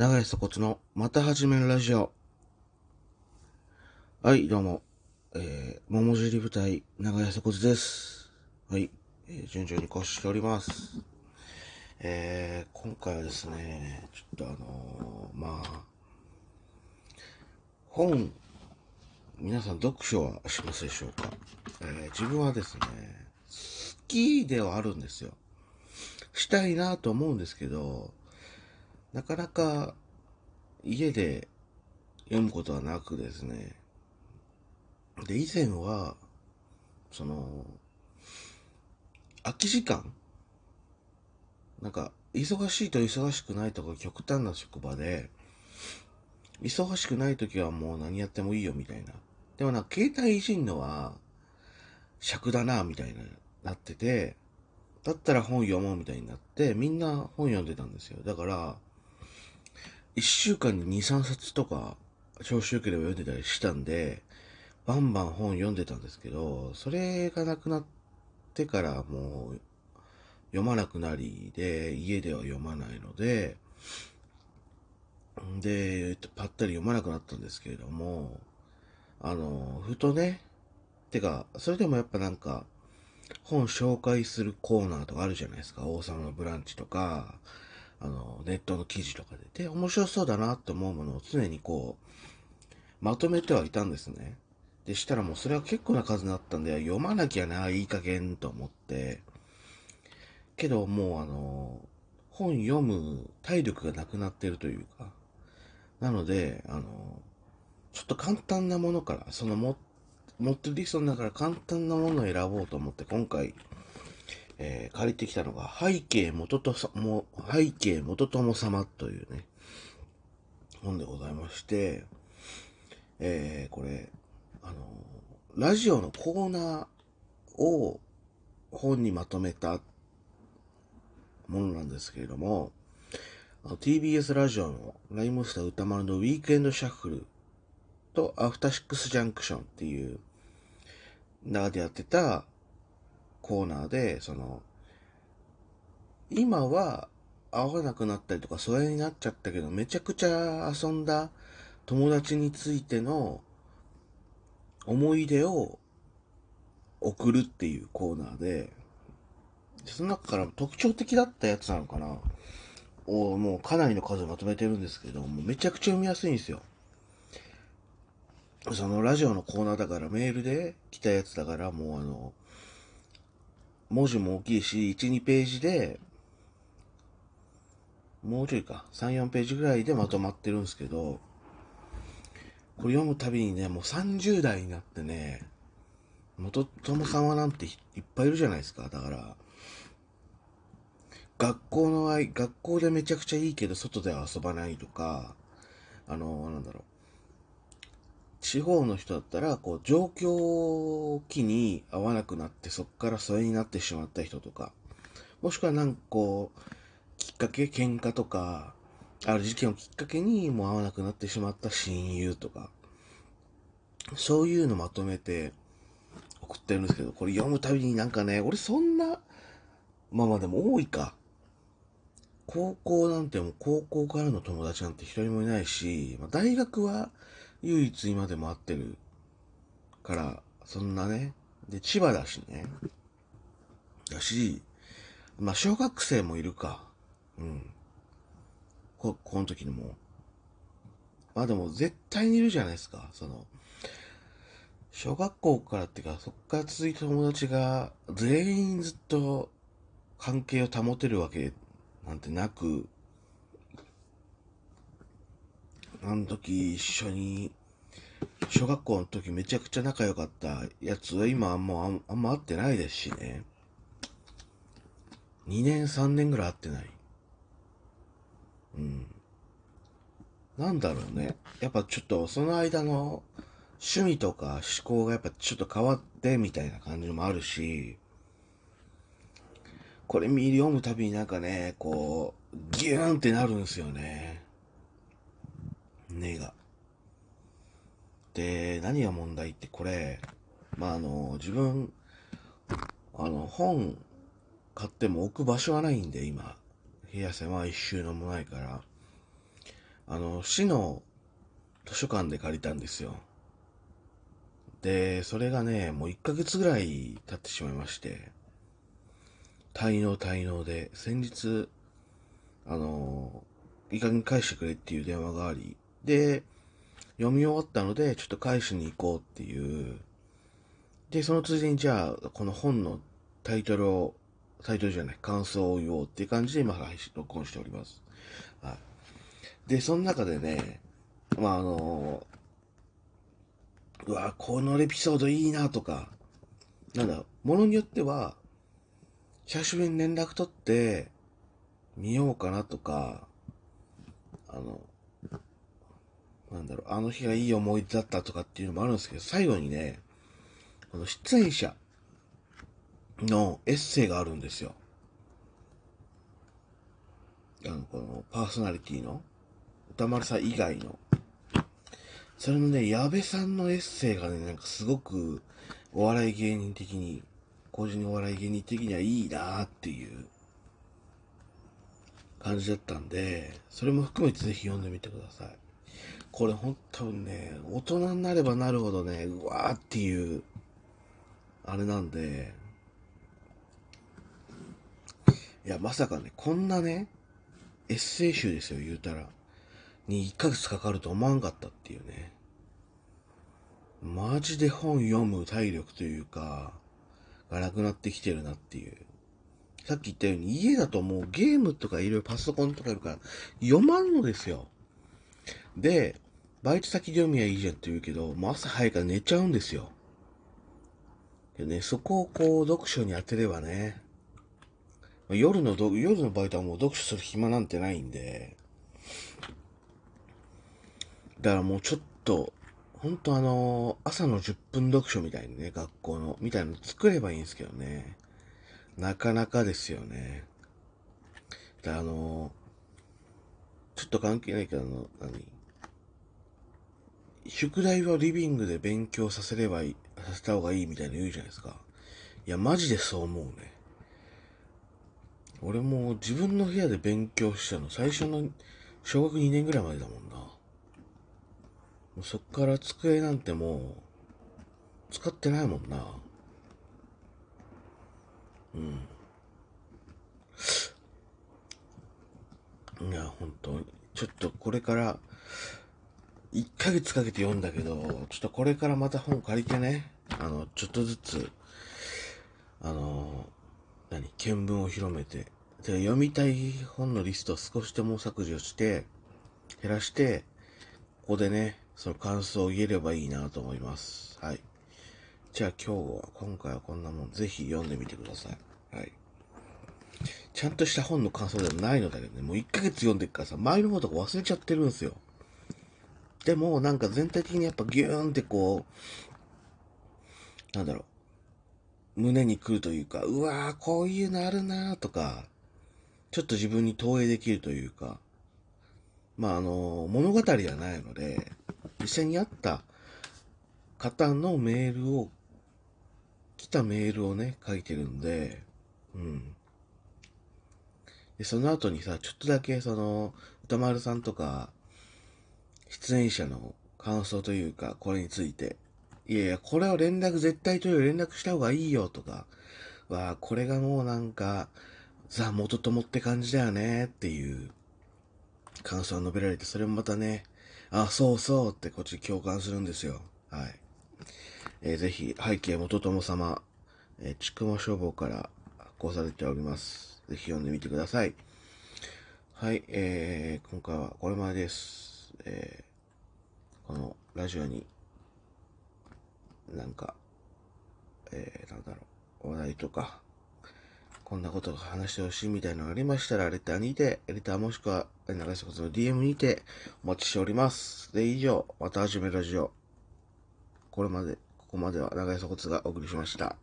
長屋鎖骨のまた始めるラジオ。はい、どうも。えー、桃尻舞台、長屋鎖骨です。はい、えー順調に更新しております。えー、今回はですね、ちょっとあのーまあ、本、皆さん読書はしますでしょうか、えー自分はですね、好きではあるんですよ。したいなと思うんですけど、なかなか家で読むことはなくですね。で、以前は、その、空き時間なんか、忙しいと忙しくないとか極端な職場で、忙しくない時はもう何やってもいいよみたいな。でもな携帯いじんのは尺だなみたいな、なってて、だったら本読もうみたいになって、みんな本読んでたんですよ。だから、一週間に2、3冊とか、調子良ければ読んでたりしたんで、バンバン本読んでたんですけど、それがなくなってからもう、読まなくなりで、家では読まないので、で、ぱったり読まなくなったんですけれども、あの、ふとね、てか、それでもやっぱなんか、本紹介するコーナーとかあるじゃないですか。王様のブランチとか、あの、ネットの記事とかで。で、面白そうだなって思うものを常にこう、まとめてはいたんですね。で、したらもうそれは結構な数になったんで、読まなきゃな、いい加減と思って。けどもうあの、本読む体力がなくなってるというか。なので、あの、ちょっと簡単なものから、そのも、持ってるリストの中から簡単なものを選ぼうと思って今回、えー借りてきたのが、背景元とさ、も、背景元友様というね、本でございまして、えーこれ、あの、ラジオのコーナーを本にまとめたものなんですけれども、TBS ラジオのライムスター歌丸のウィークエンドシャッフルとアフターシックスジャンクションっていう中でやってたコーナーで、その、今は会わなくなったりとか疎遠になっちゃったけど、めちゃくちゃ遊んだ友達についての思い出を送るっていうコーナーで、その中から特徴的だったやつなのかなをもうかなりの数まとめてるんですけど、もうめちゃくちゃ読みやすいんですよ。そのラジオのコーナーだからメールで来たやつだからもうあの、文字も大きいし、1、2ページで、もうちょいか、3、4ページぐらいでまとまってるんですけど、これ読むたびにね、もう30代になってね、元友様なんていっぱいいるじゃないですか。だから、学校のあい、学校でめちゃくちゃいいけど、外では遊ばないとか、あの、なんだろう。地方の人だったら、こう、状況を機に会わなくなって、そこから疎遠になってしまった人とか、もしくはなんかこう、きっかけ、喧嘩とか、ある事件をきっかけにもう会わなくなってしまった親友とか、そういうのまとめて送ってるんですけど、これ読むたびになんかね、俺そんな、まあまあでも多いか。高校なんてもう高校からの友達なんて一人もいないし、まあ、大学は唯一今でも会ってるから、そんなね。で、千葉だしね。だし、まあ小学生もいるか。うん。こ、この時にも。まあでも絶対にいるじゃないですか。その、小学校からっていうか、そっから続いた友達が全員ずっと関係を保てるわけなんてなく、あの時一緒に、小学校の時めちゃくちゃ仲良かったやつは今はもうあんま会ってないですしね。2年3年ぐらい会ってない。うん。なんだろうね。やっぱちょっとその間の趣味とか思考がやっぱちょっと変わってみたいな感じもあるし、これ見読むたびになんかね、こう、ギューンってなるんですよね。根が。で、何が問題ってこれ、まあ、あの、自分、あの、本買っても置く場所がないんで、今。部屋狭い収納もないから。あの、市の図書館で借りたんですよ。で、それがね、もう1ヶ月ぐらい経ってしまいまして、滞納滞納で、先日、あの、いい加減返してくれっていう電話があり、で、読み終わったので、ちょっと返しに行こうっていう。で、そのついでにじゃあ、この本のタイトルを、タイトルじゃない、感想を言おうっていう感じで今配信、録音しております。はい。で、その中でね、まあ、あの、うわ、このエピソードいいなとか、なんだ、ものによっては、久しぶりに連絡取って、見ようかなとか、あの、なんだろう、あの日がいい思い出だったとかっていうのもあるんですけど、最後にね、この出演者のエッセイがあるんですよ。あの、このパーソナリティの歌丸さん以外の。それのね、矢部さんのエッセイがね、なんかすごくお笑い芸人的に、個人お笑い芸人的にはいいなーっていう感じだったんで、それも含めてぜひ読んでみてください。これほんとね、大人になればなるほどね、うわーっていう、あれなんで、いや、まさかね、こんなね、エッセイ集ですよ、言うたら。に1ヶ月かかると思わんかったっていうね。マジで本読む体力というか、がなくなってきてるなっていう。さっき言ったように家だともうゲームとかいろいろパソコンとかいるから読まんのですよ。で、バイト先で読みはいいじゃんって言うけど、もう朝早いから寝ちゃうんですよ。でね、そこをこう読書に当てればね、夜の夜のバイトはもう読書する暇なんてないんで、だからもうちょっと、ほんとあの朝の10分読書みたいにね、学校の、みたいなの作ればいいんですけどね。なかなかですよね。だあのちょっと関係ないけど、あの、何？宿題はリビングで勉強させればいい、させた方がいいみたいな言うじゃないですか。いや、マジでそう思うね。俺も自分の部屋で勉強したの最初の小学2年ぐらいまでだもんな。もうそっから机なんてもう使ってないもんな。うん。いや、本当に。ちょっとこれから、1ヶ月かけて読んだけど、ちょっとこれからまた本借りてね、あの、ちょっとずつ、あの、何、見聞を広めて、で、読みたい本のリストを少しでも削除して、減らして、ここでね、その感想を言えればいいなと思います。はい。じゃあ今日は、今回はこんなもん、ぜひ読んでみてください。はい。ちゃんとした本の感想でもないのだけどね、もう1ヶ月読んでっからさ、前の方とか忘れちゃってるんですよ。でも、なんか全体的にやっぱギューンってこう、なんだろう、胸に来るというか、うわー、こういうのあるなーとか、ちょっと自分に投影できるというか、まあ、あの、物語ではないので、実際にあった方のメールを、来たメールをね、書いてるんで、うん。で、その後にさ、ちょっとだけその、歌丸さんとか、出演者の感想というか、これについて、いやいや、これを連絡絶対取る連絡した方がいいよとか、わあ、これがもうなんか、ザ・元友って感じだよねっていう感想を述べられて、それもまたね、あ、そうそうってこっち共感するんですよ。はい。えー、ぜひ、背景元友様、えー、ちくま消防から発行されております。ぜひ読んでみてください。はい、えー、今回はこれまでです。えー、このラジオに、なんか、えー、なんだろう、話題とか、こんなことを話してほしいみたいなのがありましたら、レターにて、レターもしくは、長瀬ことの DM にてお待ちしております。で、以上、また始めラジオ。これまで、ここまでは長井そこつがお送りしました。